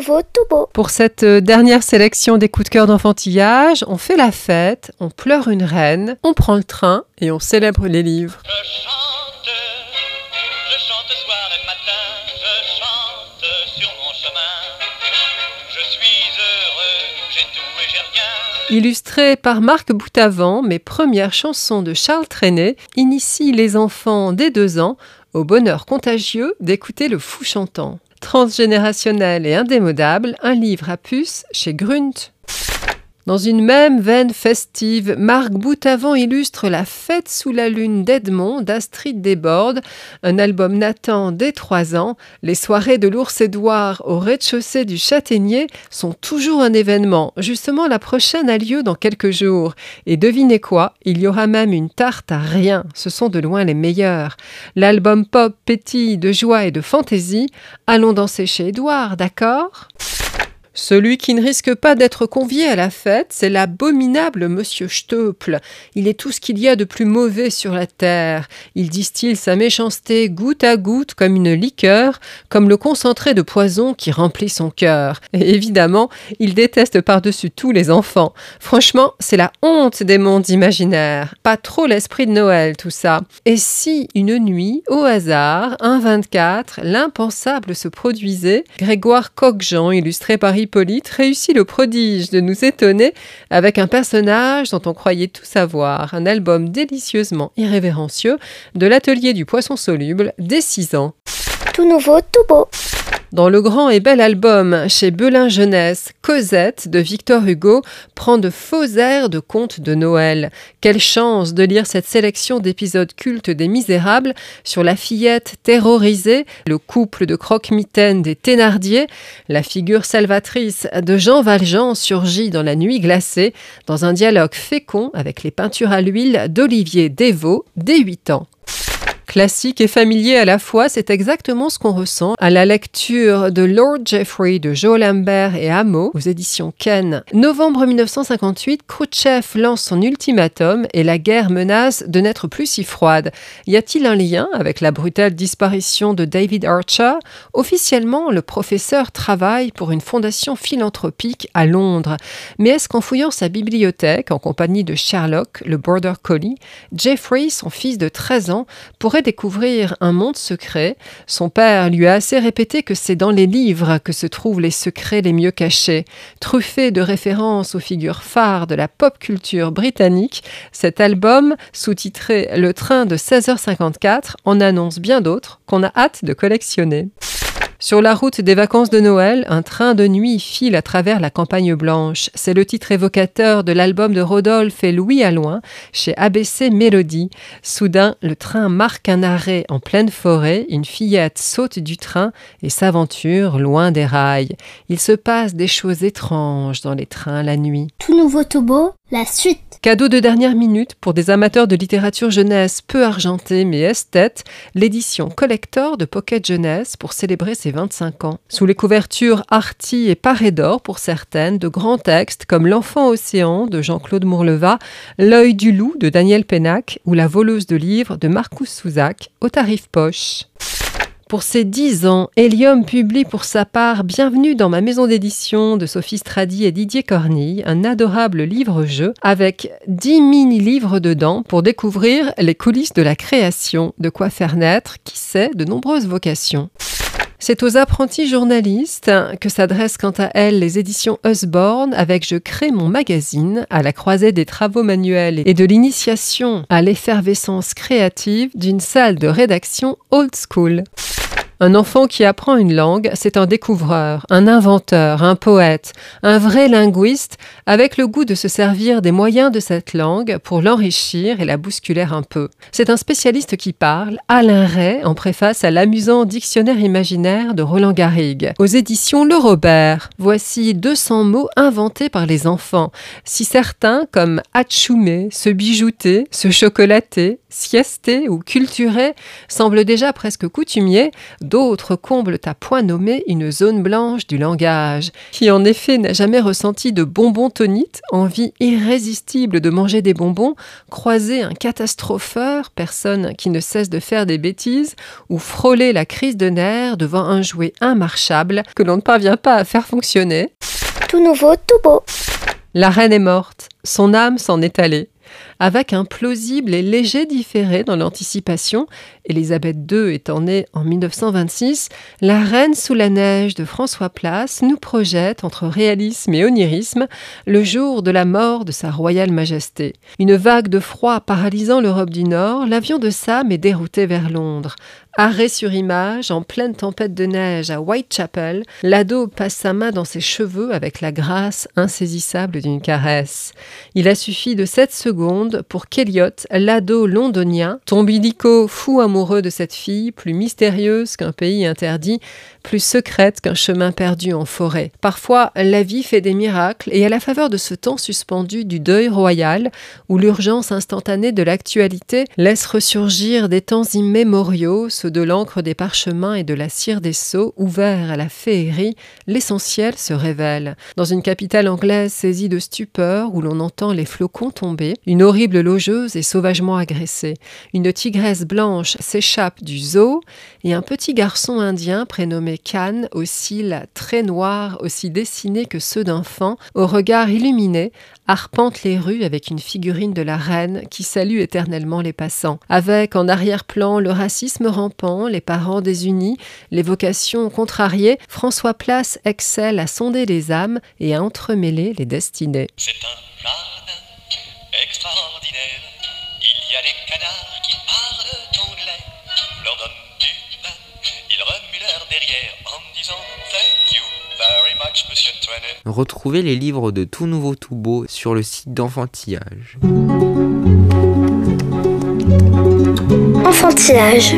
nouveau, tout beau. Pour cette euh, dernière sélection des coups de cœur d'enfantillage, on fait la fête, on pleure une reine, on prend le train et on célèbre les livres. Je chante, je chante soir et matin, je chante sur mon chemin. Je suis heureux, j'ai tout et j'ai rien. Illustré par Marc Boutavant, mes premières chansons de Charles Trenet initient les enfants dès deux ans au bonheur contagieux d'écouter le fou chantant. Transgénérationnel et indémodable, un livre à puce chez Grunt. Dans une même veine festive, Marc Boutavant illustre La fête sous la lune d'Edmond d'Astrid Desbordes, un album natant dès trois ans. Les soirées de l'ours Édouard au rez-de-chaussée du Châtaignier sont toujours un événement. Justement, la prochaine a lieu dans quelques jours. Et devinez quoi Il y aura même une tarte à rien. Ce sont de loin les meilleurs. L'album pop pétille de joie et de fantaisie. Allons danser chez Édouard, d'accord? Celui qui ne risque pas d'être convié à la fête, c'est l'abominable Monsieur Steuple. Il est tout ce qu'il y a de plus mauvais sur la terre. Il distille sa méchanceté goutte à goutte comme une liqueur, comme le concentré de poison qui remplit son cœur. Et évidemment, il déteste par-dessus tout les enfants. Franchement, c'est la honte des mondes imaginaires. Pas trop l'esprit de Noël, tout ça. Et si une nuit, au hasard, un 24, l'impensable se produisait, Grégoire Coquejean, illustré par Hippolyte réussit le prodige de nous étonner avec un personnage dont on croyait tout savoir, un album délicieusement irrévérencieux de l'atelier du poisson soluble dès 6 ans. Tout nouveau, tout beau. Dans le grand et bel album chez Belin Jeunesse, Cosette de Victor Hugo prend de faux airs de contes de Noël. Quelle chance de lire cette sélection d'épisodes cultes des Misérables sur la fillette terrorisée, le couple de croque-mitaine des Thénardier, la figure salvatrice de Jean Valjean surgit dans la nuit glacée dans un dialogue fécond avec les peintures à l'huile d'Olivier Dévaux dès 8 ans. Classique et familier à la fois, c'est exactement ce qu'on ressent à la lecture de Lord Jeffrey de Joe Lambert et Hameau aux éditions Ken. Novembre 1958, Khrouchtchev lance son ultimatum et la guerre menace de n'être plus si froide. Y a-t-il un lien avec la brutale disparition de David Archer? Officiellement, le professeur travaille pour une fondation philanthropique à Londres. Mais est-ce qu'en fouillant sa bibliothèque en compagnie de Sherlock, le Border Collie, Jeffrey, son fils de 13 ans, pourrait découvrir un monde secret. Son père lui a assez répété que c'est dans les livres que se trouvent les secrets les mieux cachés. Truffé de références aux figures phares de la pop culture britannique, cet album, sous-titré Le train de 16h54, en annonce bien d'autres qu'on a hâte de collectionner. Sur la route des vacances de Noël, un train de nuit file à travers la campagne blanche. C'est le titre évocateur de l'album de Rodolphe et Louis Alloin chez ABC Mélodie. Soudain, le train marque un arrêt en pleine forêt. Une fillette saute du train et s'aventure loin des rails. Il se passe des choses étranges dans les trains la nuit. Tout nouveau, beau? La suite. Cadeau de dernière minute pour des amateurs de littérature jeunesse peu argentée mais esthète, l'édition collector de Pocket Jeunesse pour célébrer ses 25 ans. Sous les couvertures arty et parées d'or pour certaines, de grands textes comme L'enfant océan de Jean-Claude Mourleva, L'œil du loup de Daniel Pénac ou La voleuse de livres de Marcus Souzac au tarif poche. Pour ses dix ans, Helium publie pour sa part Bienvenue dans ma maison d'édition de Sophie Stradi et Didier Cornille, un adorable livre-jeu avec dix mini-livres dedans pour découvrir les coulisses de la création, de quoi faire naître, qui sait, de nombreuses vocations. C'est aux apprentis journalistes que s'adressent quant à elles les éditions Usborne avec Je crée mon magazine à la croisée des travaux manuels et de l'initiation à l'effervescence créative d'une salle de rédaction old school. Un enfant qui apprend une langue, c'est un découvreur, un inventeur, un poète, un vrai linguiste, avec le goût de se servir des moyens de cette langue pour l'enrichir et la bousculer un peu. C'est un spécialiste qui parle, Alain Ray, en préface à l'amusant dictionnaire imaginaire de Roland Garrigue. Aux éditions Le Robert, voici 200 mots inventés par les enfants. Si certains, comme atchoumé, se bijouter, se chocolater, siester ou culturer, semblent déjà presque coutumiers, d'autres comblent à point nommé une zone blanche du langage. Qui en effet n'a jamais ressenti de bonbons tonites, envie irrésistible de manger des bonbons, croiser un catastropheur, personne qui ne cesse de faire des bêtises, ou frôler la crise de nerfs devant un jouet immarchable que l'on ne parvient pas à faire fonctionner. Tout nouveau, tout beau. La reine est morte, son âme s'en est allée. Avec un plausible et léger différé dans l'anticipation, Élisabeth II étant née en 1926, La Reine sous la neige de François Place nous projette entre réalisme et onirisme le jour de la mort de Sa Royale Majesté. Une vague de froid paralysant l'Europe du Nord, l'avion de Sam est dérouté vers Londres. Arrêt sur image, en pleine tempête de neige à Whitechapel, l'ado passe sa main dans ses cheveux avec la grâce insaisissable d'une caresse. Il a suffi de sept secondes pour qu'Eliot, l'ado londonien, illico fou amoureux de cette fille, plus mystérieuse qu'un pays interdit, plus secrète qu'un chemin perdu en forêt. Parfois, la vie fait des miracles, et à la faveur de ce temps suspendu du deuil royal, où l'urgence instantanée de l'actualité laisse ressurgir des temps immémoriaux, ceux de l'encre des parchemins et de la cire des sceaux, ouverts à la féerie, l'essentiel se révèle. Dans une capitale anglaise saisie de stupeur, où l'on entend les flocons tomber, une horrible logeuse est sauvagement agressée. Une tigresse blanche s'échappe du zoo, et un petit garçon indien prénommé Khan, aux cils très noirs, aussi dessinés que ceux d'enfants, au regard illuminé, arpente les rues avec une figurine de la reine qui salue éternellement les passants. Avec en arrière-plan le racisme rampant, les parents désunis, les vocations contrariées, François Place excelle à sonder les âmes et à entremêler les destinées. C'est un Retrouvez les livres de Tout Nouveau Tout Beau sur le site d'Enfantillage. Enfantillage.